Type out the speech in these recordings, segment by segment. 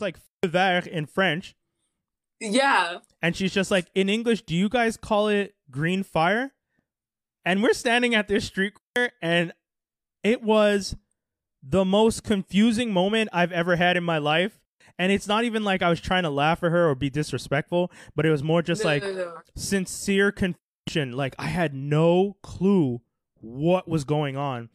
like vert in French, Yeah. and she's just like, in English, do you guys call it green fire? And we're standing at this street corner, and it was the most confusing moment I've ever had in my life. And it's not even like I was trying to laugh at her or be disrespectful, but it was more just No, like no, no. sincere confusion. Like I had no clue what was going on.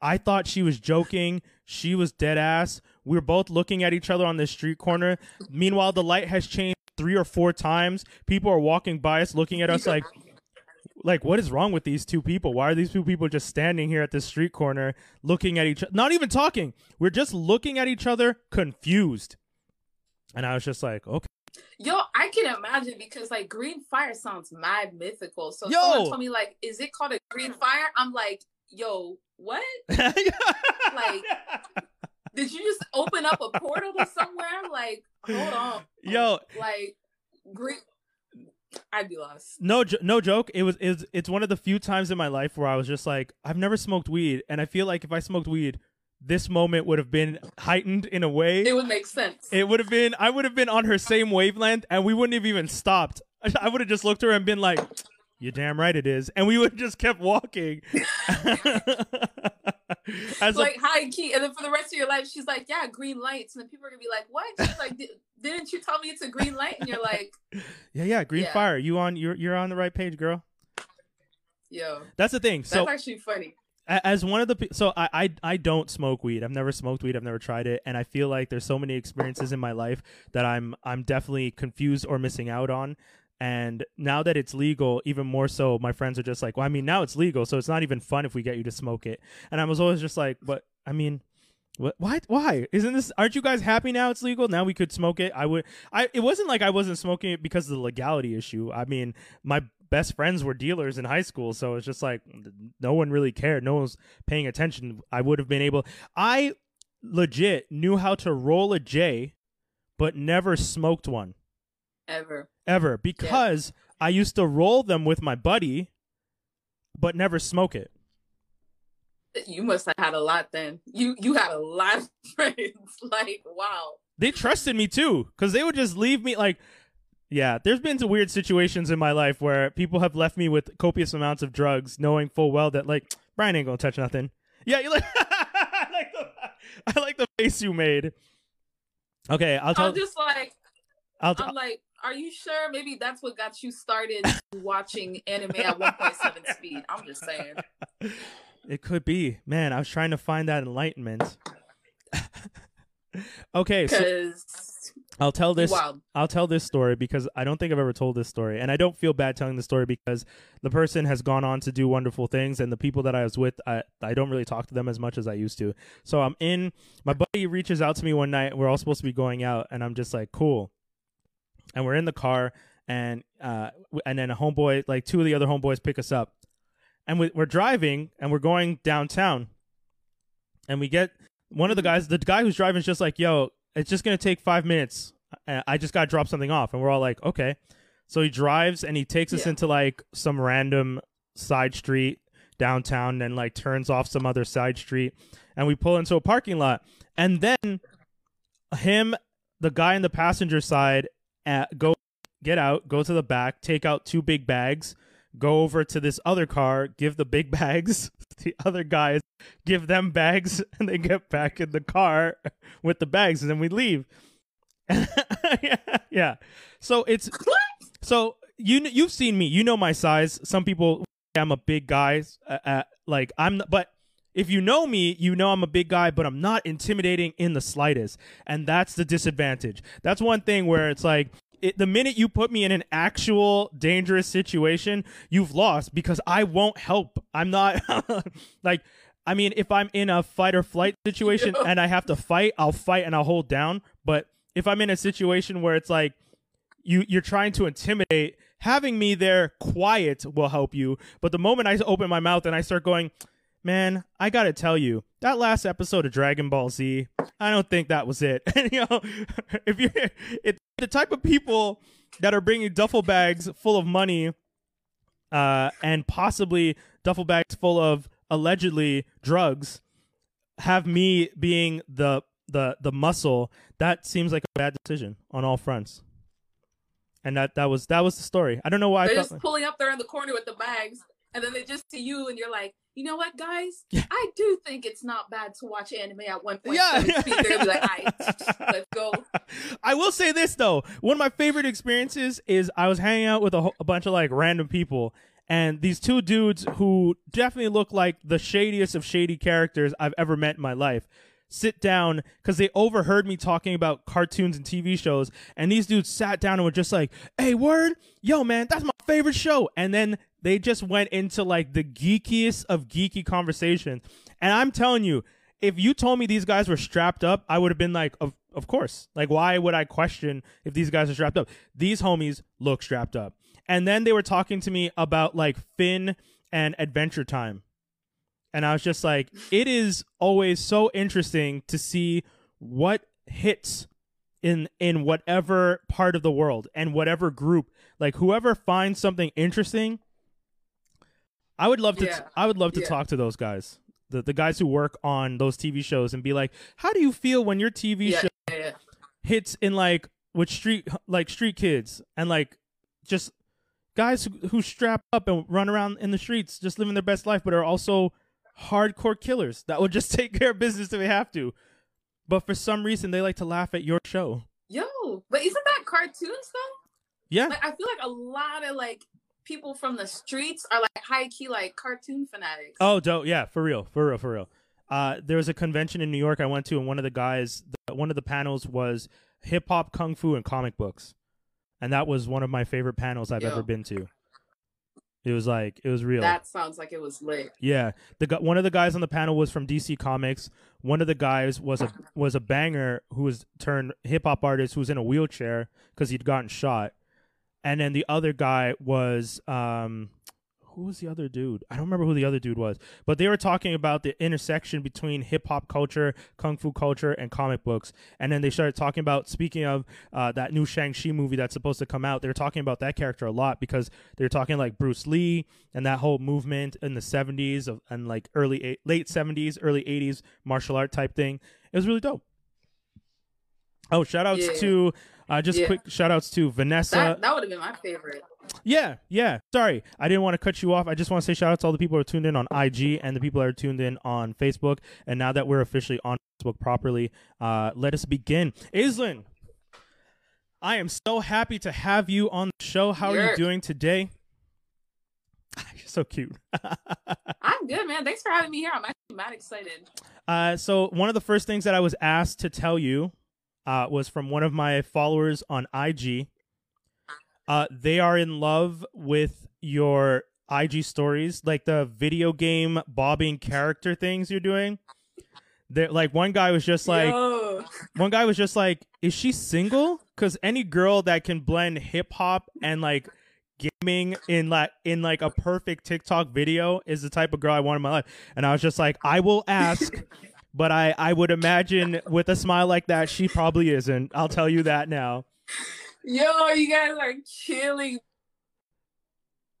I thought she was joking. She was dead ass. We were both looking at each other on the street corner. Meanwhile, the light has changed three or four times. People are walking by us, looking at us like, like, what is wrong with these two people? Why are these two people just standing here at this street corner, looking at each, other? not even talking? We're just looking at each other, confused. And I was just like, okay. Yo, I can imagine because like green fire sounds mad mythical. So Yo! someone told me like, is it called a green fire? I'm like, yo, what? like, Did you just open up a portal to somewhere? Like, hold on. Yo. Like I'd be lost. no, no joke. It was, it's, it's one of the few times in my life where I was just like, I've never smoked weed, and I feel like if I smoked weed, this moment would have been heightened in a way. It would make sense. It would have been, I would have been on her same wavelength, and we wouldn't have even stopped. I would have just looked at her and been like, "You're damn right it is," and we would have just kept walking. As a- like high key, and then for the rest of your life, she's like, "Yeah, green lights," and then people are gonna be like, "What?" She's like, "Di- "Didn't you tell me it's a green light?" And you're like, yeah, yeah, green Yeah. fire. You on, you're you're on the right page, girl. "Yo, That's the thing. that's So actually funny." as one of the so I, I I don't smoke weed. I've never smoked weed. I've never tried it, and I feel like there's so many experiences in my life that I'm I'm definitely confused or missing out on. And now that it's legal, even more so, my friends are just like, well, I mean, now it's legal, so it's not even fun if we get you to smoke it. And I was always just like, but I mean, what? Why? Why isn't this? Aren't you guys happy now it's legal? Now we could smoke it. I would. I. It wasn't like I wasn't smoking it because of the legality issue. I mean, my best friends were dealers in high school, so it's just like no one really cared. No one was paying attention. I would have been able. I legit knew how to roll a J, but never smoked one Ever. Ever because I used to roll them with my buddy, but never smoke it. You must have had a lot then. You you had a lot of friends. Like, wow. They trusted me too because they would just leave me like. Yeah, there's been some weird situations in my life where people have left me with copious amounts of drugs, knowing full well that like Brian ain't gonna touch nothing. Yeah, you like. I like the I like the face you made. Okay, I'll tell. I'm just like, I'll t- I'm like, are you sure? Maybe that's what got you started watching anime at 1.7 speed. I'm just saying. It could be. Man, I was trying to find that enlightenment. okay, so I'll tell this wow. I'll tell this story because I don't think I've ever told this story and I don't feel bad telling the story because the person has gone on to do wonderful things and the people that I was with I I don't really talk to them as much as I used to. So I'm in my buddy reaches out to me one night we're all supposed to be going out and I'm just like cool. And we're in the car and uh and then a homeboy like two of the other homeboys pick us up. And we, we're driving and we're going downtown. And we get one of the guys the guy who's driving is just like, "Yo, it's just to take 5 minutes. I I just got to drop something off." And we're all like, "Okay." So he drives and he takes us Yeah. into like some random side street downtown and like turns off some other side street and we pull into a parking lot. And then him, the guy in the passenger side, uh, go get out, go to the back, take out two big bags, go over to this other car, give the big bags to the other guys, give them bags, and they get back in the car with the bags, and then we leave. yeah, yeah. So it's so you you've seen me, you know my size. Some people, I'm a big guy. Uh, uh, like I'm, but if you know me, you know I'm a big guy, but I'm not intimidating in the slightest, and that's the disadvantage. That's one thing where it's like. It, the minute you put me in an actual dangerous situation, you've lost because I won't help. I'm not like, I mean, if I'm in a fight or flight situation and I have to fight, I'll fight and I'll hold down. But if I'm in a situation where it's like you you're trying to intimidate, having me there quiet will help you. But the moment I open my mouth and I start going, man, I gotta tell you, that last episode of Dragon Ball Z, I don't think that was it. And you know, if you're it, the type of people that are bringing duffel bags full of money, uh, and possibly duffel bags full of allegedly drugs, have me being the the the muscle, that seems like a bad decision on all fronts. And that that was that was the story. I don't know why They're I just pulling up there in the corner with the bags, and then they just see you, and you're like, you know what, guys? Yeah. I do think it's not bad to watch anime at one point. Yeah. They're like, "Aight, let's go. I will say this though. One of my favorite experiences is I was hanging out with a, whole- a bunch of like random people, and these two dudes who definitely look like the shadiest of shady characters I've ever met in my life. Sit down because they overheard me talking about cartoons and TV shows, and these dudes sat down and were just like, "Hey, word, yo, man, that's my favorite show." And then they just went into like the geekiest of geeky conversations. And I'm telling you, if you told me these guys were strapped up, I would have been like, of, of course. Like, why would I question if these guys are strapped up? These homies look strapped up. And then they were talking to me about like Finn and Adventure Time. And I was just like, it is always so interesting to see what hits in in whatever part of the world and whatever group. Like whoever finds something interesting, I would love to Yeah. I would love to Yeah. talk to those guys. The the guys who work on those TV shows and be like, "How do you feel when your TV Yeah, show hits in like with street like street kids and like just guys who, who strap up and run around in the streets just living their best life but are also hardcore killers that will just take care of business if they have to but for some reason they like to laugh at your show Yo, but isn't that cartoons though? yeah Like, I feel like a lot of like people from the streets are like high key like cartoon fanatics. oh dope yeah for real for real for real uh, there was a convention in new york i went to and one of the guys the, one of the panels was hip-hop kung fu and comic books and that was one of my favorite panels i've Yo. ever been to it was like it was real That sounds like it was lit. Yeah, the one of the guys on the panel was from DC Comics. One of the guys was a was a banger who was turned hip hop artist who was in a wheelchair because he'd gotten shot, and then the other guy was um, who was the other dude? I don't remember who the other dude was, but they were talking about the intersection between hip hop culture, kung fu culture, and comic books. And then they started talking about speaking of uh, that new Shang Chi movie that's supposed to come out. They were talking about that character a lot because they were talking like Bruce Lee and that whole movement in the '70s of, and like early eight, late '70s, early '80s martial art type thing. It was really dope. Oh, shout outs Yeah. to uh, just Yeah. quick shout outs to Vanessa. That that would have been my favorite. Yeah, yeah. Sorry, I didn't want to cut you off. I just want to say shout out to all the people who are tuned in on IG and the people that are tuned in on Facebook. And now that we're officially on Facebook properly, uh, let us begin. Aislinn, I am so happy to have you on the show. How are you doing today? You're so cute. I'm good, man. Thanks for having me here. I'm actually mad excited. Uh, so one of the first things that I was asked to tell you uh, was from one of my followers on IG. Uh, they are in love with your IG stories, like the video game bobbing character things you're doing. They're, like one guy was just like, Yo. one guy was just like, "Is she single?" Because any girl that can blend hip hop and like gaming in like in like a perfect TikTok video is the type of girl I want in my life. And I was just like, I will ask, but I I would imagine with a smile like that, she probably isn't. I'll tell you that now. Yo, you guys are killing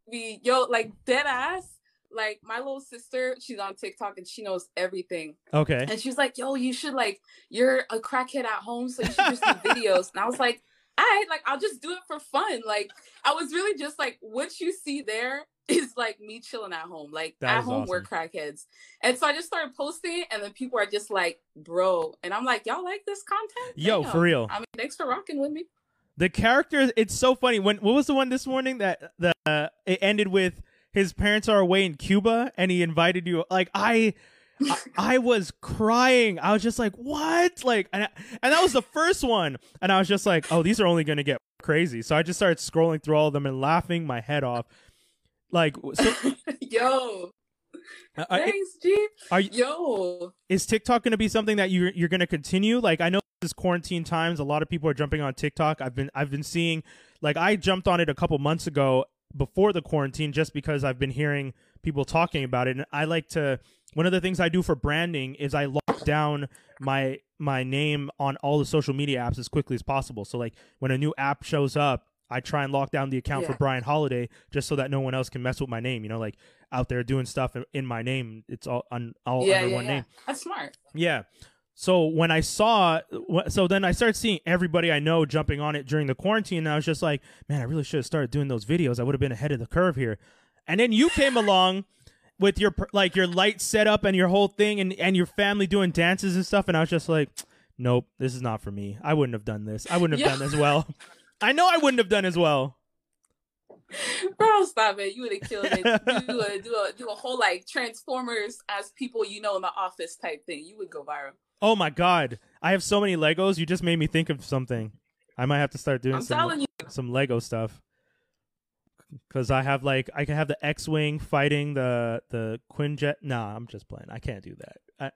me. Yo, like dead ass. Like my little sister, she's on TikTok and she knows everything. Okay. And she's like, "Yo, you should like, you're a crackhead at home, so you should just do videos." And I was like, "I like, I'll just do it for fun." Like, I was really just like, what you see there is like me chilling at home. Like That at home, we're crackheads. And so I just started posting, it, and then people are just like, "Bro," and I'm like, "Y'all like this content?" Yo, Damn. for real. I mean, thanks for rocking with me. The character, it's so funny. When what was the one this morning that the uh, it ended with his parents are away in Cuba and he invited you? Like I, I, I was crying. I was just like, what? Like, and, I- and that was the first one. And I was just like, oh, these are only gonna get crazy. So I just started scrolling through all of them and laughing my head off. Like, so Yo, uh, uh, thanks, G. are you, Yo, is TikTok going to be something that you're you're going to continue? Like I know this is quarantine times, a lot of people are jumping on TikTok. I've been I've been seeing like I jumped on it a couple months ago before the quarantine just because I've been hearing people talking about it and I like to one of the things I do for branding is I lock down my my name on all the social media apps as quickly as possible. So like when a new app shows up, I try and lock down the account for Brian Holiday just so that no one else can mess with my name, you know, like out there doing stuff in, in my name. It's all on all yeah, under yeah, one yeah. name. That's smart. Yeah. so when I saw, so then I started seeing everybody I know jumping on it during the quarantine. And I was just like, man, I really should have started doing those videos. I would have been ahead of the curve here. And then you came along with your like your light setup and your whole thing, and and your family doing dances and stuff. And I was just like, nope, this is not for me. I wouldn't have done this. I wouldn't have Yeah. done as well. I know I wouldn't have done as well. Bro, stop it. You would have killed it. Do a, do a do a whole like Transformers as people you know in the office type thing. You would go viral. Oh my god, I have so many Legos. You just made me think of something. I might have to start doing I'm some some Lego stuff. Cause I have like I can have the X-wing fighting the the Quinjet. Nah, I'm just playing. I can't do that. I,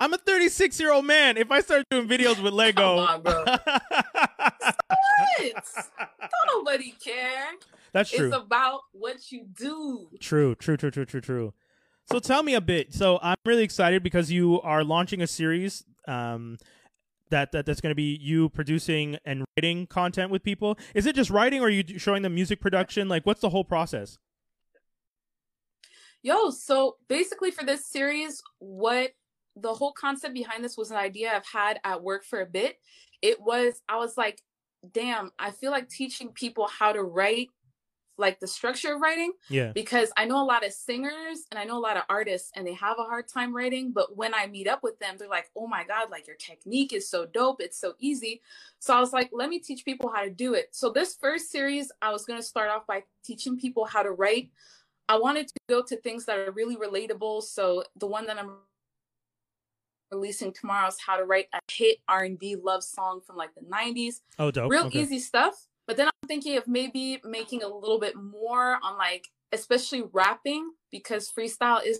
I'm a 36 year old man. If I start doing videos with Lego, Come on, Don't nobody care. that's true. It's about what you do. True, true, true, true, true, true. So tell me a bit. So I'm really excited because you are launching a series um, that, that that's going to be you producing and writing content with people. Is it just writing, or are you showing them music production? Like, what's the whole process? Yo, so basically for this series, what the whole concept behind this was an idea I've had at work for a bit. It was, I was like, damn, I feel like teaching people how to write, like the structure of writing, Yeah, because I know a lot of singers and I know a lot of artists and they have a hard time writing. But when I meet up with them, they're like, oh my God, like your technique is so dope. It's so easy. So I was like, let me teach people how to do it. So this first series, I was going to start off by teaching people how to write. I wanted to go to things that are really relatable. So the one that I'm releasing tomorrow is how to write a hit R&B love song from like the 90s Oh, dope. real Okay. easy stuff. But then I'm thinking of maybe making a little bit more on like, especially rapping, because freestyle is,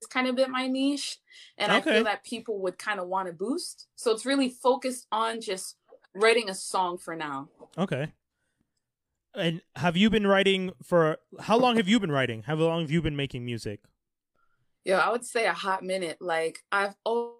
is kind of bit my niche. And I feel that people would kind of want to boost. So it's really focused on just writing a song for now. Okay. And have you been writing for how long have you been writing? How long have you been making music? Yeah, I would say a hot minute. Like I've always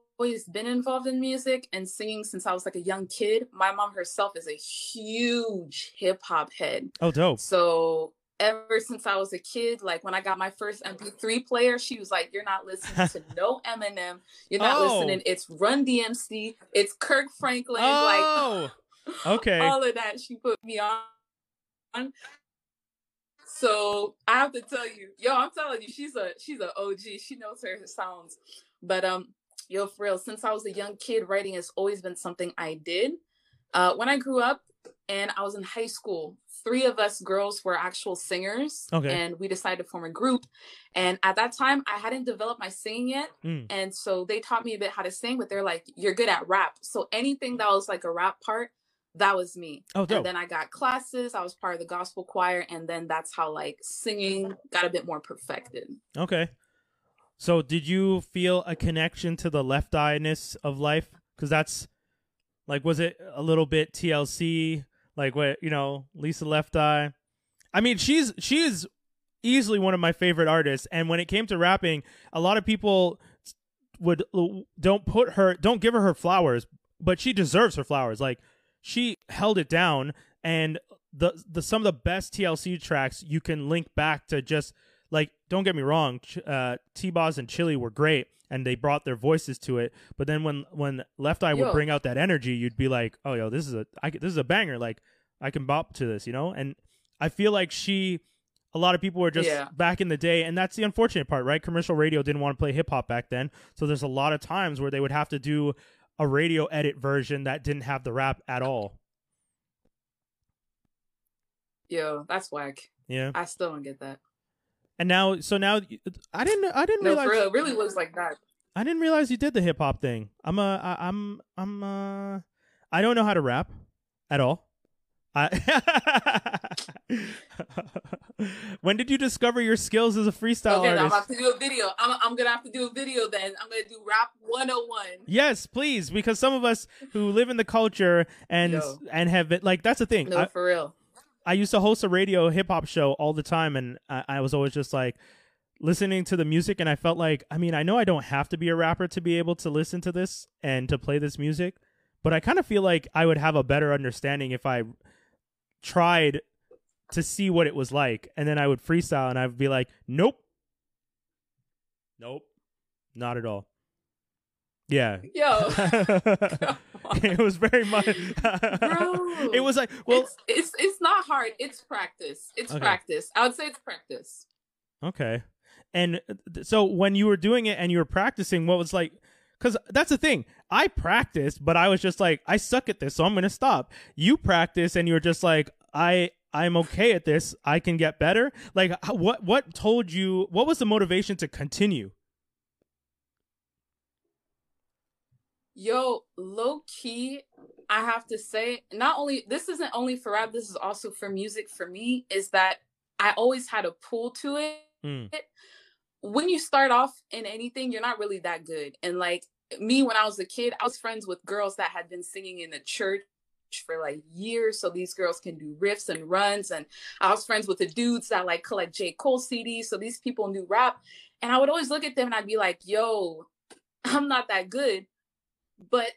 been involved in music and singing since I was like a young kid. My mom herself is a huge hip hop head. Oh, dope. So ever since I was a kid, like when I got my first MP3 player, she was like, "You're not listening to no Eminem. You're not Oh. listening. It's Run DMC. It's Kirk Franklin. Like Oh, okay. all of that. She put me on." So I have to tell you, yo, I'm telling you, she's a she's a OG. She knows her sounds. But um, yo, for real, since I was a young kid, writing has always been something I did. Uh, when I grew up and I was in high school, three of us girls were actual singers. Okay. And we decided to form a group. And at that time, I hadn't developed my singing yet. Mm. And so they taught me a bit how to sing, but they're like, you're good at rap. So anything that was like a rap part, that was me. Oh, dope. And then I got classes. I was part of the gospel choir. And then that's how like singing got a bit more perfected. Okay. So, did you feel a connection to the left eye ness of life? Because that's like, was it a little bit TLC? Like, what you know, Lisa Left Eye. I mean, she's she is easily one of my favorite artists. And when it came to rapping, a lot of people would don't put her, don't give her her flowers, but she deserves her flowers. Like, she held it down, and the the some of the best TLC tracks you can link back to just don't get me wrong uh t-boz and Chilli were great and they brought their voices to it but then when when left eye would bring out that energy you'd be like oh yo this is a I, this is a banger like i can bop to this you know and i feel like she a lot of people were just Yeah. back in the day and that's the unfortunate part right commercial radio didn't want to play hip-hop back then so there's a lot of times where they would have to do a radio edit version that didn't have the rap at all Yo, that's whack. yeah I still don't get that. And now so now i didn't i didn't No, realize for real, it really was like that. I didn't realize you did the hip hop thing. I'm a, I, I'm, I'm, uh, I don't know how to rap at all. I, when did you discover your skills as a freestyle Okay, now I'm artist? about to do a video. I'm, I'm gonna have to do a video then. I'm gonna do rap 101. Yes, please, because some of us who live in the culture and Yo. and have been like that's the thing. No, I, for real. I used to host a radio hip hop show all the time, and I, I was always just like listening to the music, and I felt like, I mean, I know I don't have to be a rapper to be able to listen to this and to play this music, but I kind of feel like I would have a better understanding if I tried to see what it was like, and then I would freestyle, and I'd be like, nope, nope, not at all. Yeah. Yo, it was very much. Bro. it was like, well, it's, it's it's not hard. It's practice. It's Okay. practice. I would say it's practice. okay. And uh, so when you were doing it and you were practicing, what was like? Because that's the thing. I practiced, but I was just like, I suck at this, so I'm gonna stop. You practice, and you were just like, I. I'm okay at this. I can get better. Like, what? What told you? What was the motivation to continue? Yo, low key, I have to say, not only this isn't only for rap, this is also for music for me, is that I always had a pull to it. Hmm. When you start off in anything, you're not really that good. And like me, when I was a kid, I was friends with girls that had been singing in the church for like years. So these girls can do riffs and runs. And I was friends with the dudes that like collect J. Cole CDs. So these people knew rap. And I would always look at them and I'd be like, yo, I'm not that good but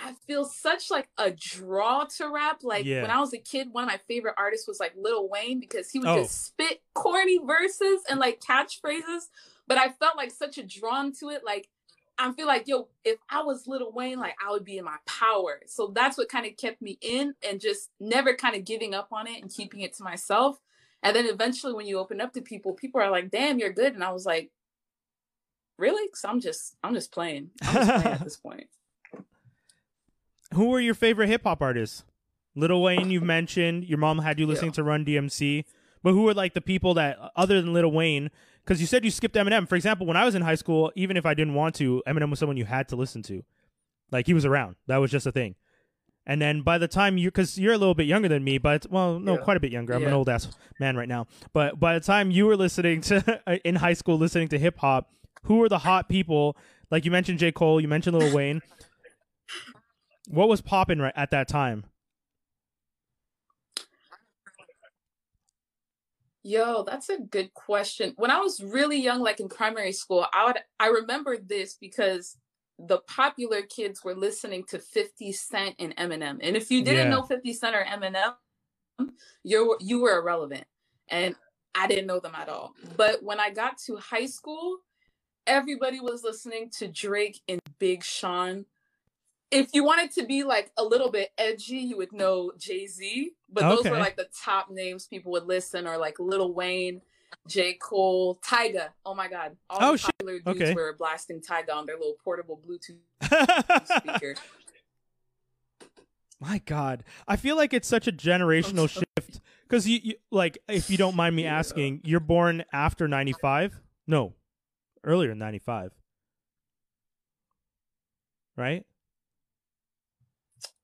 I feel such like a draw to rap. Like Yeah. when I was a kid, one of my favorite artists was like Lil Wayne because he would Oh. just spit corny verses and like catchphrases. But I felt like such a drawn to it. Like I feel like, yo, if I was Lil Wayne, like I would be in my power. So that's what kind of kept me in and just never kind of giving up on it and keeping it to myself. And then eventually when you open up to people, people are like, damn, you're good. And I was like, really? Cause I'm just I'm just playing. I'm just playing at this point. Who were your favorite hip hop artists? Little Wayne, you've mentioned. Your mom had you listening to Run DMC. But who were like the people that, other than Little Wayne, because you said you skipped Eminem. For example, when I was in high school, even if I didn't want to, Eminem was someone you had to listen to. Like he was around. That was just a thing. And then by the time you, because you're a little bit younger than me, but well, no, Yeah. quite a bit younger. I'm an old ass man right now. But by the time you were listening to in high school, listening to hip hop, who were the hot people? Like you mentioned J Cole, you mentioned Lil Wayne. What was popping right at that time? Yo, that's a good question. When I was really young, like in primary school, I would I remember this because the popular kids were listening to 50 Cent and Eminem. And if you didn't Yeah. know 50 Cent or Eminem, you you were irrelevant. And I didn't know them at all. But when I got to high school, everybody was listening to Drake and Big Sean. If you wanted to be like a little bit edgy, you would know Jay Z. But those Okay. were like the top names people would listen, or like Lil Wayne, J. Cole, Tyga. Oh my God. All Oh, the shit. popular dudes Okay. were blasting Tyga on their little portable Bluetooth speaker. My God, I feel like it's such a generational shift because you, you, like, if you don't mind me asking, you're born after '95? No, earlier than '95, right?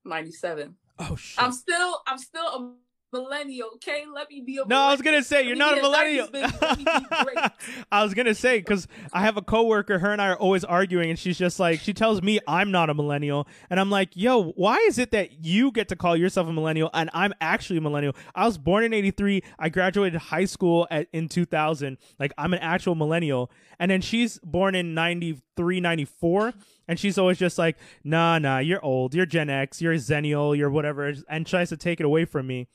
97. Oh shit! I'm still I'm still a millennial, okay? Let me be a no, I was gonna say you're not a millennial. 90s. Let me be great. I was gonna say because I have a coworker. Her and I are always arguing, and she's just like, she tells me I'm not a millennial, and I'm like, yo, why is it that you get to call yourself a millennial and I'm actually a millennial? I was born in '83. I graduated high school at in 2000. Like I'm an actual millennial, and then she's born in '93, '94. And she's always just like, nah, nah, you're old. You're Gen X. You're a Zennial. You're whatever. And tries to take it away from me.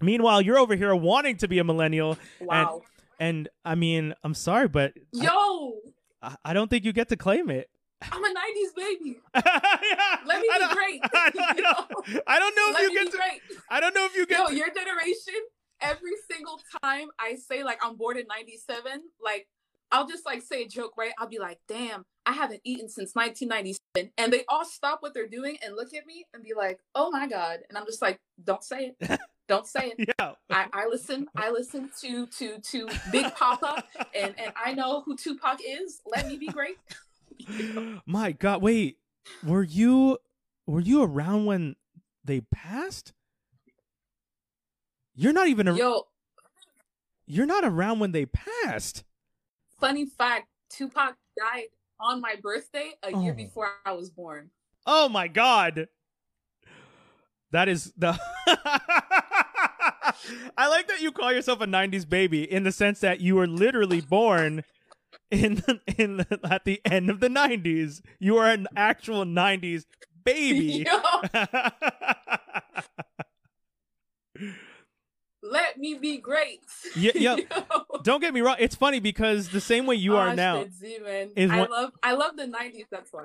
Meanwhile, you're over here wanting to be a millennial. Wow. And I mean, I'm sorry, but Yo, I- I don't think you get to claim it. I'm a 90s baby. Yeah, Let me be great. I don't know. I don't know if Let you me get be to. great. I don't know if you get. Yo, to- your generation, every single time I say like I'm born in 97, like I'll just like say a joke, right? I'll be like, damn, I haven't eaten since 1997. And they all stop what they're doing and look at me and be like, oh my God. And I'm just like, don't say it. Don't say it. yeah. I, I listen, I listen to to to Big Poppa and, and I know who Tupac is. Let me be great. My God, wait. Were you were you around when they passed? You're not even. A, Yo, you're not around when they passed. funny fact, Tupac died on my birthday a year Oh. before I was born. Oh my god. That is the I like that you call yourself a 90s baby in the sense that you were literally born in the, in the, at the end of the 90s. You are an actual 90s baby. Let me be great. Yeah, yeah. You know? Don't get me wrong. It's funny because the same way you are now. Is I one- love I love the '90s. That's why.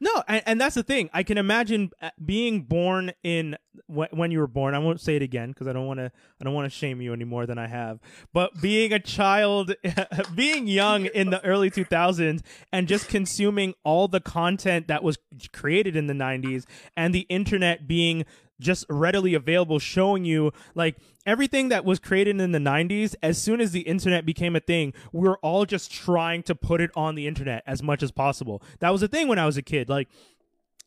No, and, and that's the thing. I can imagine uh, being born in when, when you were born. I won't say it again because I don't want to. I don't want to shame you any more than I have. But being a child, being young in the early 2000s, and just consuming all the content that was created in the 90s, and the internet being just readily available, showing you like everything that was created in the 90s. As soon as the internet became a thing, we were all just trying to put it on the internet as much as possible. That was a thing when I was a kid. Like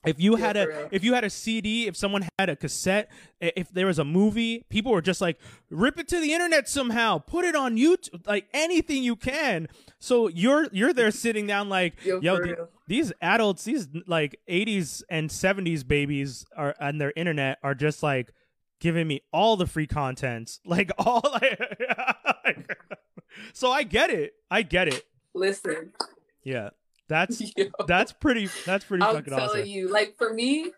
if you Yeah, had a if you had a CD, if someone had a cassette, if there was a movie, people were just like rip it to the internet somehow, put it on YouTube, like anything you can. So you're you're there sitting down like Yo, yo, these adults, these like 80s and 70s babies are and their internet are just like giving me all the free content, like all like, So I get it. I get it. Listen, Yeah. That's yo, that's pretty that's pretty I'm fucking telling awesome. you, like for me,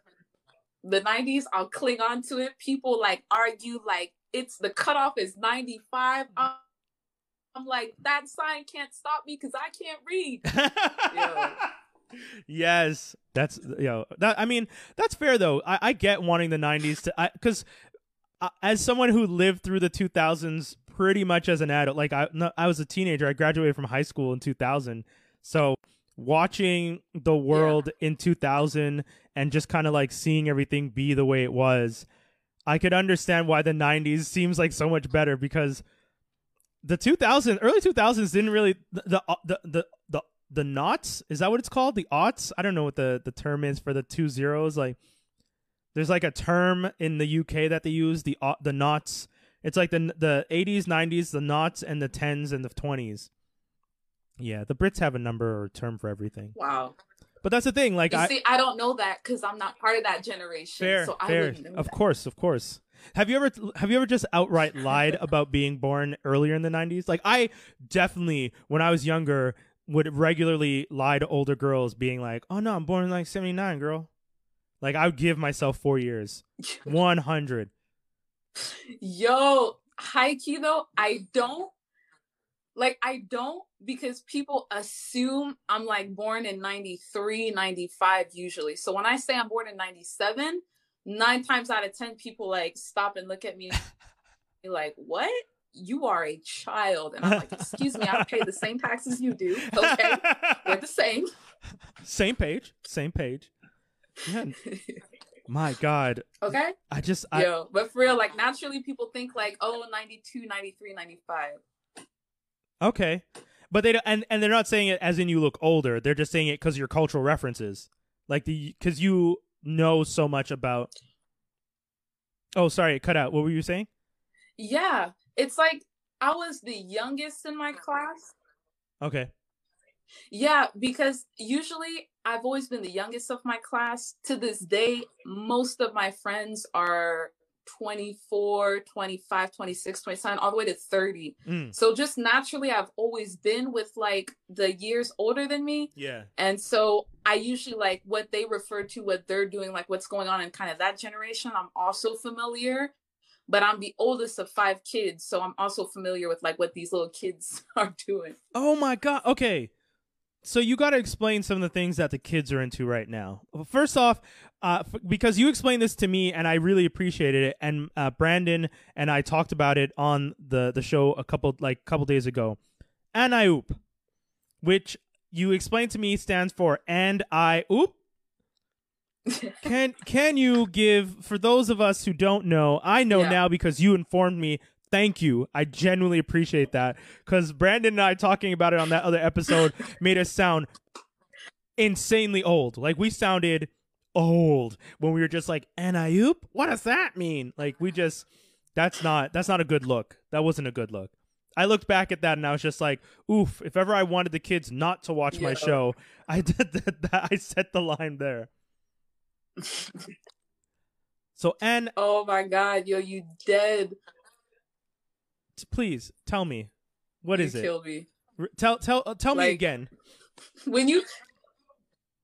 the '90s, I'll cling on to it. People like argue like it's the cutoff is '95. I'm, I'm like that sign can't stop me because I can't read. yes, that's yo. That I mean, that's fair though. I, I get wanting the '90s to, because uh, as someone who lived through the 2000s pretty much as an adult, like I, no, I was a teenager. I graduated from high school in 2000, so watching the world in 2000 and just kind of like seeing everything be the way it was, I could understand why the 90s seems like so much better because the 2000 early 2000s didn't really the the uh, the the, the the knots is that what it's called? The aughts? I don't know what the the term is for the two zeros like there's like a term in the uk that they use the au- the knots. It's like the the 80s 90s the knots and the 10s and the 20s yeah the brits have a number or term for everything Wow. but that's the thing like You i see, I don't know that because I'm not part of that generation. fair so I fair know of that. course of course have you ever have you ever just outright lied about being born earlier in the 90s like i definitely when i was younger would regularly lie to older girls being like oh no i'm born in like 79 girl like i would give myself four years 100 Yo, high key though, I don't like I don't because people assume I'm like born in 93, 95 usually. So when I say I'm born in 97, 9 times out of 10 people like stop and look at me like, "What? You are a child." And I'm like, "Excuse me, I pay the same taxes you do." Okay? We're the same. same page same page yeah. my god okay? i just I, Yo, but for real, like naturally people think like, oh, 92, 93, 95. Okay, but they don't, and and they're not saying it as in you look older. They're just saying it because your cultural references, like the because you know so much about. Oh, sorry, it cut out. What were you saying? Yeah, it's like I was the youngest in my class. Okay. Yeah, because usually I've always been the youngest of my class. To this day, most of my friends are 24, 25, 26, 27, all the way to 30. Mm, So just naturally, I've always been with like the years older than me. yeah. And so I usually like what they refer to, what they're doing, like what's going on in kind of that generation. I'm also familiar, but I'm the oldest of five kids. So I'm also familiar with like what these little kids are doing. Oh my god. Okay. So you got to explain some of the things that the kids are into right now. First off, uh, f- because you explained this to me and I really appreciated it, and uh, Brandon and I talked about it on the the show a couple like couple days ago. and Anaoop, which you explained to me stands for and I oop. Can can you give for those of us who don't know? I know Yeah. now because you informed me. Thank you. I genuinely appreciate that because Brandon and I talking about it on that other episode made us sound insanely old. Like we sounded old when we were just like Anaoop. What does that mean? Like we just that's not that's not a good look. That wasn't a good look. I looked back at that and I was just like, oof. If ever I wanted the kids not to watch my show, I did that, that. I set the line there. So, and oh my God, yo, you dead. Please tell me, what you is it? Killed me. R- Tell tell uh, tell me again. When you.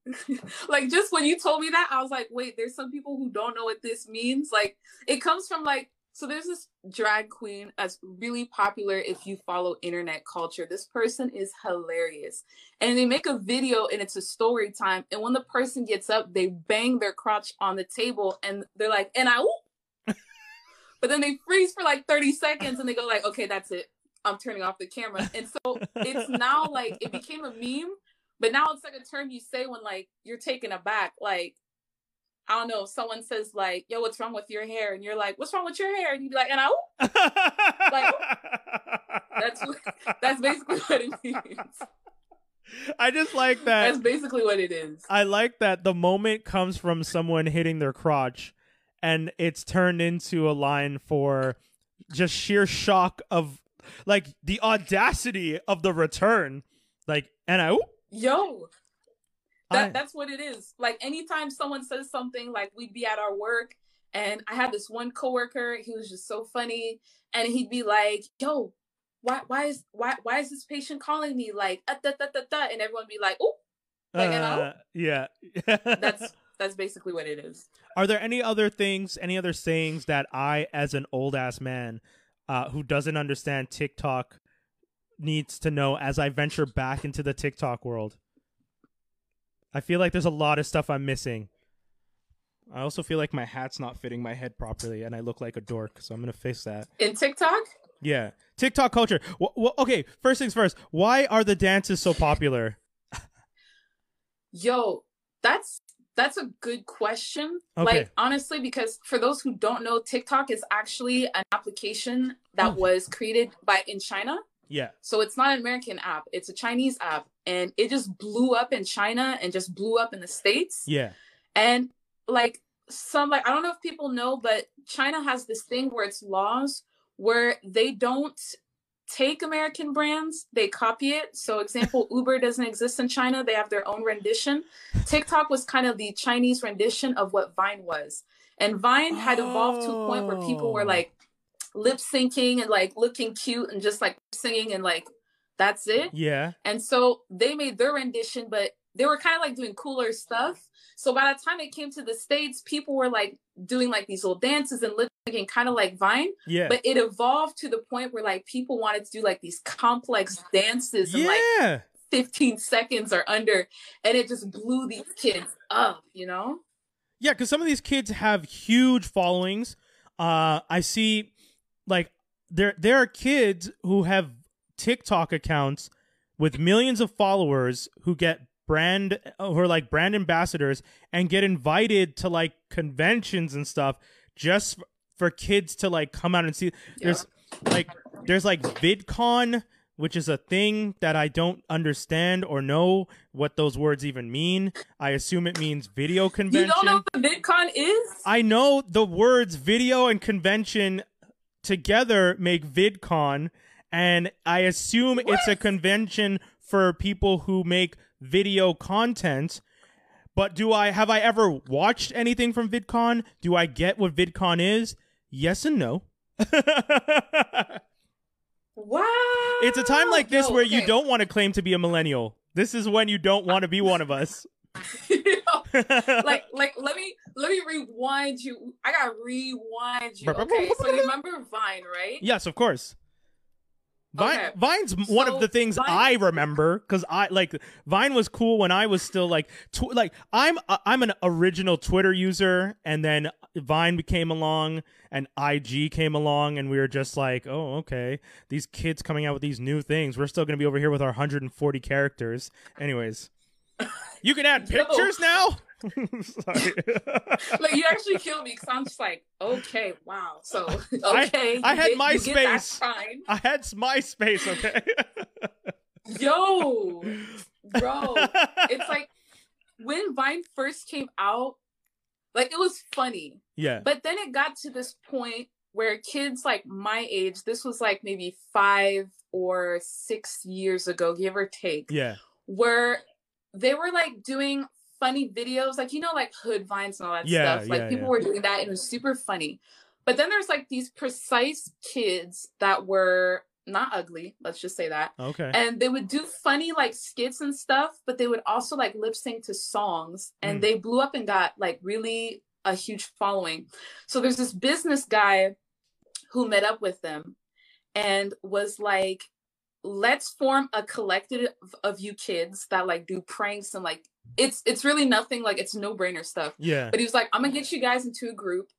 like just when you told me that i was like wait there's some people who don't know what this means like it comes from like So there's this drag queen that's really popular if you follow internet culture. This person is hilarious. And they make a video and it's a story time. And when the person gets up, they bang their crotch on the table and they're like, and I but then they freeze for like 30 seconds and they go like, okay, that's it. I'm turning off the camera. And so it's now like it became a meme, but now it's like a term you say when like you're taken aback. Like I don't know, someone says like, "Yo, what's wrong with your hair?" and you're like, "What's wrong with your hair?" and you'd be like, "And I," like, that's that's basically what it means. I just like that. That's basically what it is. I like that the moment comes from someone hitting their crotch, and it's turned into a line for just sheer shock of like the audacity of the return. Like, and I, yo, that, I, that's what it is. Like anytime someone says something, like we'd be at our work, and I had this one coworker. He was just so funny, and he'd be like, "Yo, why, why is why why is this patient calling me like uh, da, da, da, da, and everyone be like, "Oh, like, uh, yeah." that's that's basically what it is. Are there any other things, any other sayings that I, as an old ass man, uh, who doesn't understand TikTok, needs to know as I venture back into the TikTok world? I feel like there's a lot of stuff I'm missing. I also feel like my hat's not fitting my head properly, and I look like a dork. So I'm gonna fix that. In TikTok? Yeah, TikTok culture. Well, well, okay, first things first. Why are the dances so popular? Yo, that's that's a good question. Okay. Like honestly, because for those who don't know, TikTok is actually an application that oh. was created by in China. Yeah. So it's not an American app; it's a Chinese app, and it just blew up in China and just blew up in the states. Yeah. And like some like I don't know if people know, but China has this thing where it's laws where they don't take American brands, they copy it. So, example, Uber doesn't exist in China, they have their own rendition. TikTok was kind of the Chinese rendition of what Vine was. And Vine had evolved to a point where people were oh. like lip syncing and like looking cute and just like singing and like that's it. Yeah. And so they made their rendition, but they were kind of like doing cooler stuff. So by the time it came to the States, people were like doing like these little dances and lip syncing, kind of like Vine. Yeah. But it evolved to the point where like people wanted to do like these complex dances in yeah. like 15 seconds or under. And it just blew these kids up, you know? Yeah, because some of these kids have huge followings. Uh, I see like there there are kids who have TikTok accounts with millions of followers who get brand who are like brand ambassadors and get invited to like conventions and stuff just for kids to like come out and see. There's like there's like VidCon, which is a thing that I don't understand or know what those words even mean. I assume it means video convention. You don't know what VidCon is? I know the words video and convention together make VidCon, and I assume what? it's a convention for people who make video content. But do I have I ever watched anything from VidCon? Do I get what VidCon is? Yes and no. wow. It's a time like this Yo, where okay. you don't want to claim to be a millennial. This is when you don't want to be one of us. like like let me let me rewind you. I gotta rewind you. Okay, so you remember Vine, right? Yes, of course. Vine, okay. Vine's so one of the things Vine, I remember because I like Vine was cool when I was still like tw- like I'm uh, I'm an original Twitter user and then Vine came along and IG came along and we were just like oh okay. These kids coming out with these new things. We're still gonna be over here with our 140 characters. Anyways. You can add pictures now Sorry. like you actually killed me because I'm just like, okay, wow. So okay, I, I had MySpace. I had MySpace. Okay. Yo, bro, it's like when Vine first came out, like it was funny. Yeah. But then it got to this point where kids like my age, this was like maybe five or six years ago, give or take. Yeah. Where they were like doing funny videos, like you know, like hood vines and all that yeah, stuff. Like yeah, people yeah. were doing that, and it was super funny. But then there's like these precise kids that were not ugly, let's just say that. Okay. And they would do funny like skits and stuff, but they would also like lip sync to songs, and mm. they blew up and got like really a huge following. So there's this business guy who met up with them and was like, let's form a collective of you kids that like do pranks and like it's it's really nothing like it's no brainer stuff. Yeah. But he was like, I'm gonna get you guys into a group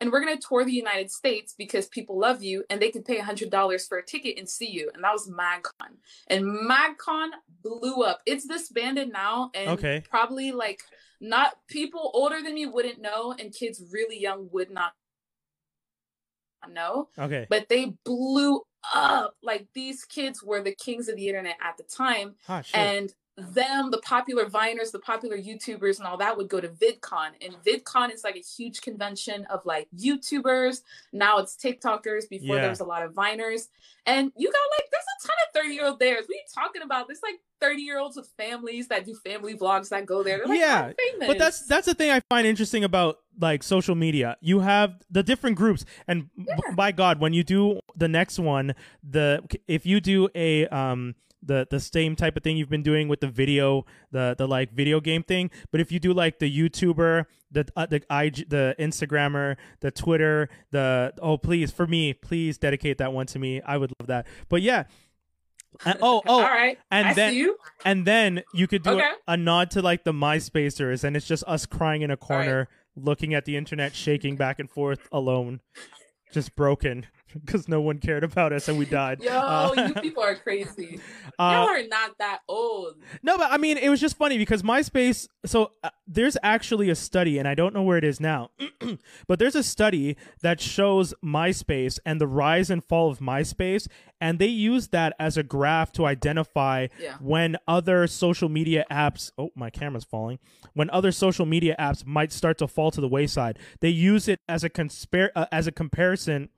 and we're gonna tour the United States because people love you and they can pay a hundred dollars for a ticket and see you. And that was MagCon. And MagCon blew up. It's disbanded now and Okay. probably like not people older than me wouldn't know and kids really young would not know Okay. but they blew up like these kids were the kings of the internet at the time ah, shit. and them the popular viners the popular youtubers and all that would go to vidcon. And vidcon is like a huge convention of like youtubers. Now it's tiktokers. Before Yeah. there was a lot of viners. And you got like there's a ton of 30 year old there what are you talking about? There's like 30 year olds with families that do family vlogs that go there. They're like Yeah, famous. But that's that's the thing I find interesting about like social media. You have the different groups, and Yeah. by God, when you do the next one, the if you do a um the the same type of thing you've been doing with the video, the the like video game thing, but if you do like the YouTuber, the uh, the IG, the Instagrammer, the Twitter, the oh please for me, please dedicate that one to me. I would love that. But yeah. And- oh oh all right and I then and then you could do Okay. a, a nod to like the MySpacers, and it's just us crying in a corner, looking at the internet, shaking back and forth alone, just broken because no one cared about us and we died. yo Uh, you people are crazy uh, Y'all are not that old. no, but I mean, it was just funny because MySpace. So uh, there's actually a study, and I don't know where it is now, but there's a study that shows MySpace and the rise and fall of MySpace, and they use that as a graph to identify Yeah. when other social media apps. Oh, my camera's falling. When other social media apps might start to fall to the wayside, they use it as a conspir- uh, as a comparison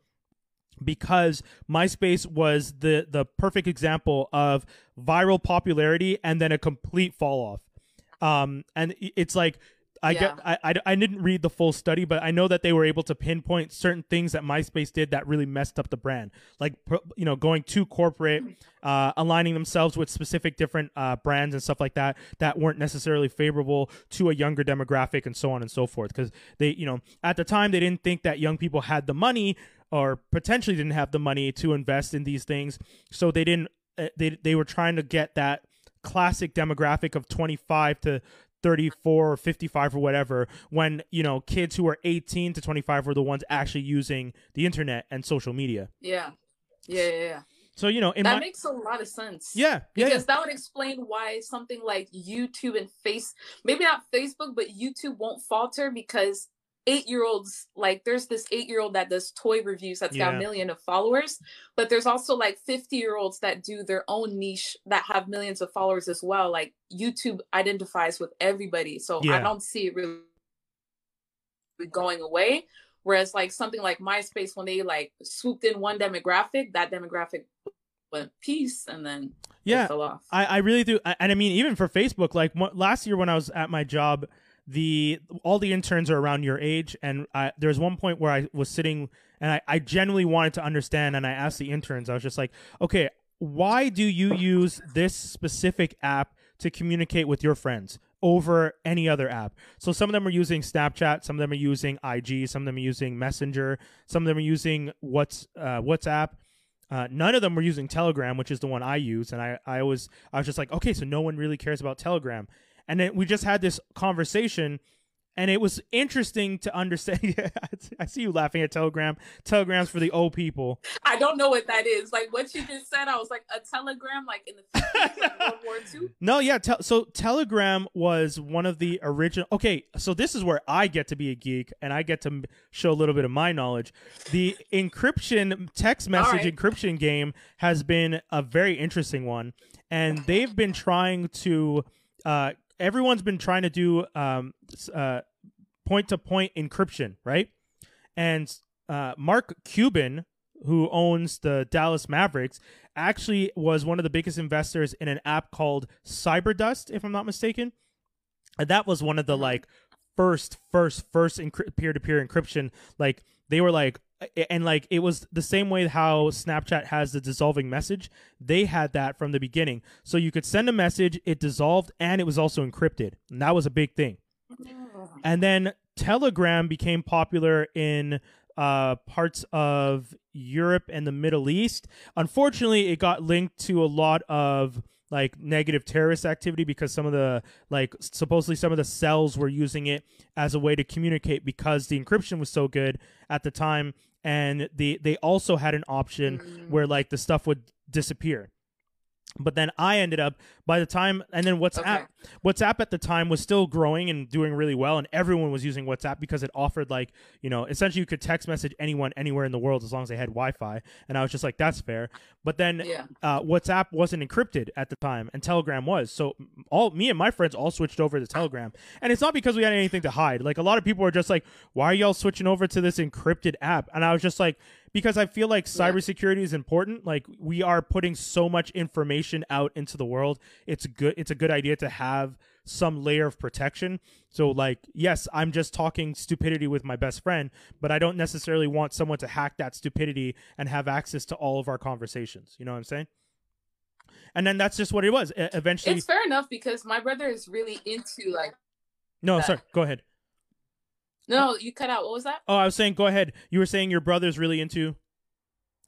because MySpace was the the perfect example of viral popularity and then a complete fall off. Um, and it's like I get I, I I didn't read the full study, but I know that they were able to pinpoint certain things that MySpace did that really messed up the brand, like you know going too corporate, uh, aligning themselves with specific different uh, brands and stuff like that that weren't necessarily favorable to a younger demographic and so on and so forth. Because they you know at the time they didn't think that young people had the money or potentially didn't have the money to invest in these things, so they didn't uh, they they were trying to get that classic demographic of 25 to 34 or 55 or whatever when you know kids who are 18 to 25 were the ones actually using the internet and social media Yeah. Yeah, yeah, yeah. so you know in that my makes a lot of sense. yeah yeah, Because yeah that would explain why something like YouTube and Face, maybe not Facebook, but YouTube won't falter because eight year olds, like there's this eight year old that does toy reviews that's got a million of followers, but there's also like 50 year olds that do their own niche that have millions of followers as well. Like YouTube identifies with everybody. So Yeah. I don't see it really going away. Whereas like something like MySpace, when they like swooped in one demographic, that demographic went peace and then yeah fell off. I, I really do I- and i mean even for facebook like last year when i was at my job the all the interns are around your age and I, there was one point where i was sitting and I, I genuinely wanted to understand and i asked the interns i was just like okay why do you use this specific app to communicate with your friends over any other app? So some of them are using snapchat some of them are using ig some of them are using messenger some of them are using what's uh, whatsapp. Uh, none of them were using Telegram, which is the one I use, and I, I was I was just like, okay, so no one really cares about Telegram, and then we just had this conversation, and it was interesting to understand. I see you laughing at Telegram. Telegram's for the old people. I don't know what that is. Like what you just said, I was like a telegram, like in the 50s, like World War II. No, yeah. Te- so Telegram was one of the original. Okay, so this is where I get to be a geek and I get to show a little bit of my knowledge. The encryption text message right. encryption game has been a very interesting one, and they've been trying to. Uh, everyone's been trying to do um, point to point encryption, right? And uh, Mark Cuban, who owns the Dallas Mavericks, actually was one of the biggest investors in an app called Cyberdust, if I'm not mistaken. And that was one of the Mhm. like first, first, first peer-to-peer encryption. Like they were like, and like it was the same way how Snapchat has the dissolving message. They had that from the beginning, so you could send a message, it dissolved, and it was also encrypted, and that was a big thing. And then Telegram became popular in uh, parts of Europe and the Middle East. Unfortunately, it got linked to a lot of like negative terrorist activity because some of the like supposedly some of the cells were using it as a way to communicate because the encryption was so good at the time and the they also had an option Mm. where like the stuff would disappear but then I ended up by the time and then WhatsApp Okay. WhatsApp at the time was still growing and doing really well and everyone was using WhatsApp because it offered like, you know, essentially you could text message anyone anywhere in the world as long as they had Wi-Fi and I was just like that's fair. But then Yeah. uh, WhatsApp wasn't encrypted at the time, and Telegram was. So all me and my friends all switched over to Telegram, and it's not because we had anything to hide. Like a lot of people were just like, "Why are y'all switching over to this encrypted app?" And I was just like, because I feel like Yeah. cybersecurity is important. Like we are putting so much information out into the world. It's good. It's a good idea to have some layer of protection. So like, yes, I'm just talking stupidity with my best friend, but I don't necessarily want someone to hack that stupidity and have access to all of our conversations. You know what I'm saying? And then that's just what it was. Eventually, It's fair enough because my brother is really into like no, that. sorry, go ahead. no, you cut out. What was that? Oh, I was saying, go ahead. You were saying your brother's really into.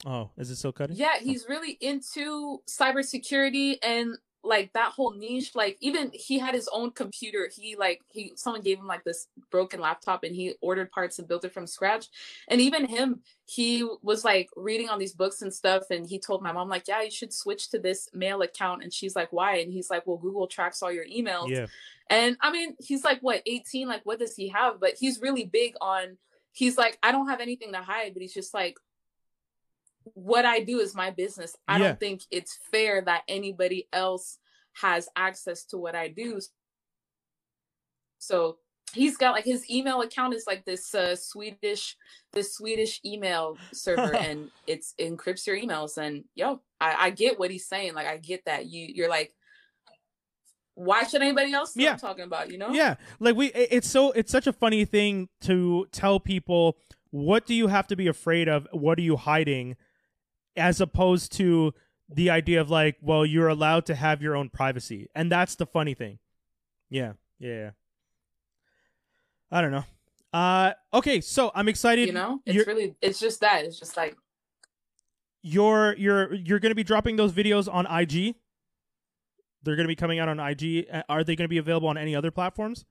Oh, is it still cutting? Yeah, he's really into cybersecurity and like that whole niche. Like even he had his own computer. He like he someone gave him like this broken laptop and he ordered parts and built it from scratch. And even him, he was like reading on these books and stuff and he told my mom like, "Yeah, you should switch to this mail account." And she's like, "Why?" And he's like, "Well, Google tracks all your emails." Yeah. And I mean, he's like what 18, like what does he have? But he's really big on he's like, I don't have anything to hide, but he's just like what I do is my business. I Yeah. don't think it's fair that anybody else has access to what I do. So he's got like his email account is like this uh, Swedish this Swedish email server and it's encrypts your emails and yo I, I get what he's saying like I get that you you're like why should anybody else know what Yeah. I'm talking about you know Yeah, like we, it's so it's such a funny thing to tell people what do you have to be afraid of, what are you hiding, as opposed to the idea of like, well, you're allowed to have your own privacy, and that's the funny thing. Yeah, yeah. I don't know. Uh, okay, so I'm excited. you know it's You're- really it's just that it's just like you're you're you're going to be dropping those videos on IG. They're going to be coming out on IG. Uh, Are they going to be available on any other platforms?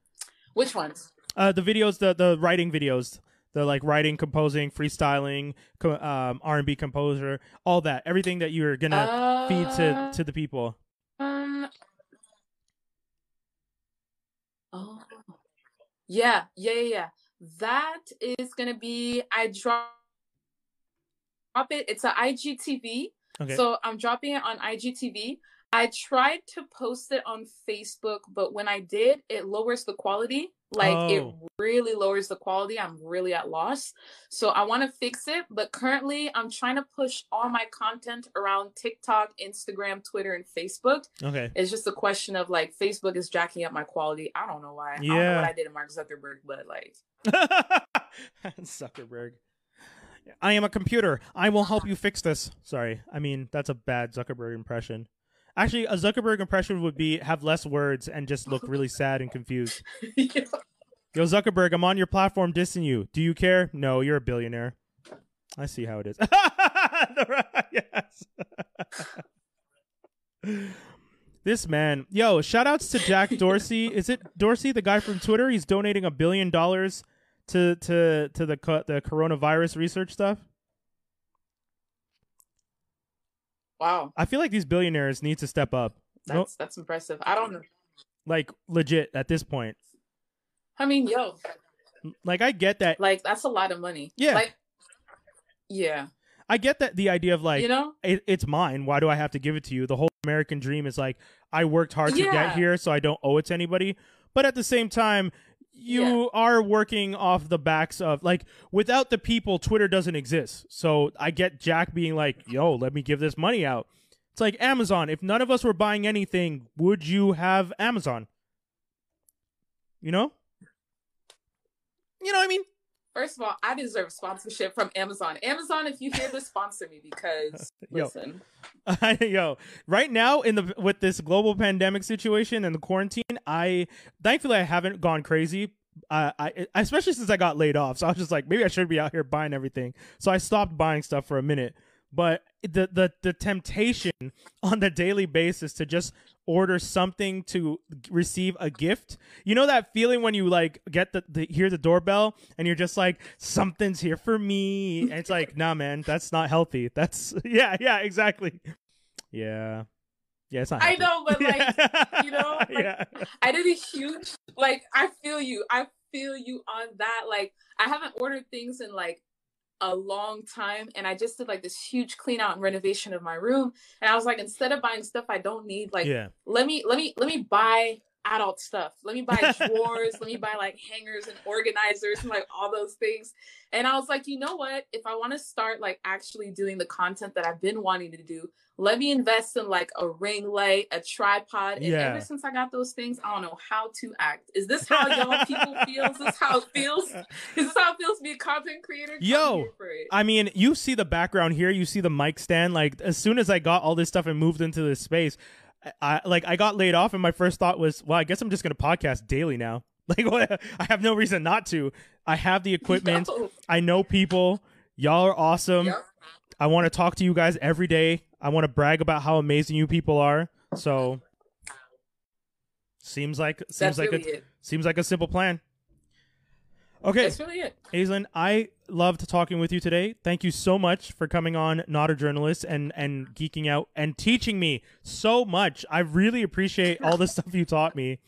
which ones Uh, the videos, the the writing videos, the like writing, composing, freestyling, co- um, R and B composer, all that, everything that you're gonna feed to Uh, to the people. Um. Oh. Yeah, yeah, yeah, yeah. That is gonna be. I drop drop it. It's a IGTV. Okay. So I'm dropping it on IGTV. I tried to post it on Facebook, but when I did, it lowers the quality. Like Oh. it really lowers the quality. I'm really at loss. So I want to fix it, but currently I'm trying to push all my content around TikTok, Instagram, Twitter, and Facebook. okay. It's just a question of like Facebook is jacking up my quality. I don't know why. I don't know Yeah. what I did to Mark Zuckerberg, but like Zuckerberg. I am a computer. I will help you fix this. Sorry. I mean, that's a bad Zuckerberg impression. Actually, a Zuckerberg impression would be have less words and just look really sad and confused. yeah. Yo, Zuckerberg, I'm on your platform dissing you. Do you care? No, you're a billionaire. I see how it is. yes. this man. Yo, shout outs to Jack Dorsey. Is it Dorsey, the guy from Twitter? He's donating a billion dollars to to to the the coronavirus research stuff. Wow, I feel like these billionaires need to step up. That's that's impressive. I don't know. like legit at this point. I mean, yo, Like I get that. like that's a lot of money. Yeah. Like, yeah. I get that the idea of like you know? it, it's mine. Why do I have to give it to you? The whole American dream is like I worked hard to get here, so I don't owe it to anybody. But at the same time, you Yeah. are working off the backs of like without the people, Twitter doesn't exist. So I get Jack being like, "Yo, let me give this money out." It's like Amazon. If none of us were buying anything, would you have Amazon? You know? You know what I mean? First of all, I deserve sponsorship from Amazon. Amazon, if you hear this, sponsor me because listen, Yo, right now in the with this global pandemic situation and the quarantine, I thankfully I haven't gone crazy, I, I especially since I got laid off, so I was just like, maybe I should be out here buying everything. So I stopped buying stuff for a minute. But the the the temptation on the daily basis to just order something to receive a gift. You know that feeling when you like get the, the hear the doorbell and you're just like something's here for me. And it's like, nah, man, that's not healthy. That's yeah, yeah, exactly. Yeah. Yeah, it's not. I healthy. know, but like you know, like, yeah. I did a huge like I feel you. I feel you on that. Like I haven't ordered things in like a long time and I just did like this huge clean out and renovation of my room. And I was like, instead of buying stuff I don't need, like yeah. let me let me let me buy adult stuff. Let me buy drawers, let me buy like hangers and organizers and like all those things. And I was like, you know what? If I want to start like actually doing the content that I've been wanting to do, let me invest in like a ring light, a tripod. And Yeah. ever since I got those things, I don't know how to act. Is this how y'all people feel? Is this how it feels? Is this how it feels to be a content creator? Yo, here for it. I mean, you see the background here. You see the mic stand. Like as soon as I got all this stuff and moved into this space, I like I got laid off, and my first thought was, well, I guess I'm just gonna podcast daily now. Like, what? I have no reason not to. I have the equipment. Yo. I know people. Y'all are awesome. Yep. I want to talk to you guys every day. I want to brag about how amazing you people are. So, seems like seems That's like really a it. seems like a simple plan. Okay, That's really it. Aislinn, I loved talking with you today. Thank you so much for coming on Not a Journalist and and geeking out and teaching me so much. I really appreciate all the stuff you taught me.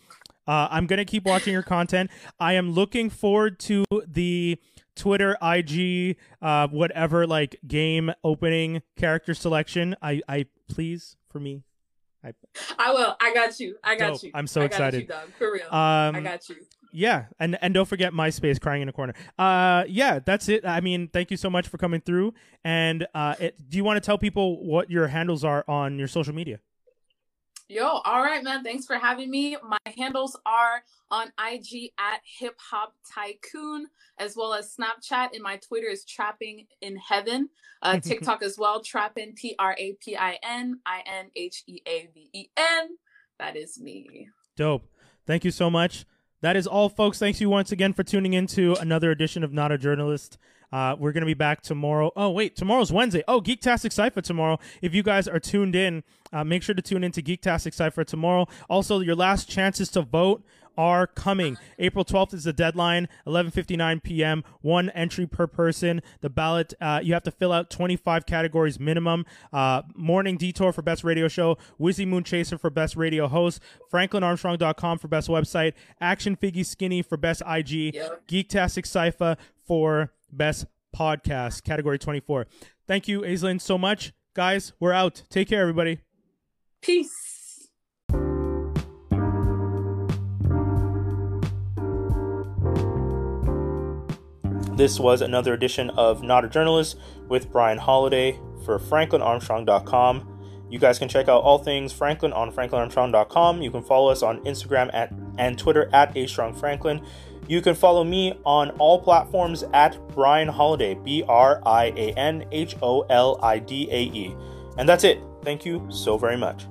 Uh, I'm gonna keep watching your content. I am looking forward to the Twitter, IG, uh, whatever like game opening character selection. I I please for me. I will. I got you. I got Dope. you. I'm so I got excited. You. For real. Um, I got you. Yeah and and don't forget myspace crying in a corner uh yeah that's it i mean thank you so much for coming through and uh it, do you want to tell people what your handles are on your social media Yo, all right, man. Thanks for having me. My handles are on IG at Hip Hop Tycoon, as well as Snapchat, and my Twitter is Trapping in Heaven. Uh, TikTok as well, Trappin, T R A P I N I N H E A V E N. That is me. dope thank you so much that is all folks thanks you once again for tuning in to another edition of not a journalist uh, we're gonna be back tomorrow. Oh wait, tomorrow's Wednesday. Oh, Geektastic Cipher tomorrow. If you guys are tuned in, uh, make sure to tune in to Geektastic Cipher tomorrow. Also, your last chances to vote are coming. April 12th is the deadline, 11:59 p.m. One entry per person. The ballot uh, you have to fill out 25 categories minimum. Uh, Morning Detour for best radio show, Wizzy Moon Chaser for best radio host, FranklinArmstrong.com for best website, Action Figgy Skinny for best IG, Yep. Geektastic Cipher for best podcast, category 24. Thank you, Aislinn, so much. Guys, we're out. Take care, everybody. Peace. This was another edition of Not a Journalist with Brian Holidae for FranklinArmstrong.com. You guys can check out all things Franklin on FranklinArmstrong.com. You can follow us on Instagram at and Twitter at A Strong Franklin. You can follow me on all platforms at Brian Holidae, B R I A N H O L I D A E. And that's it. Thank you so very much.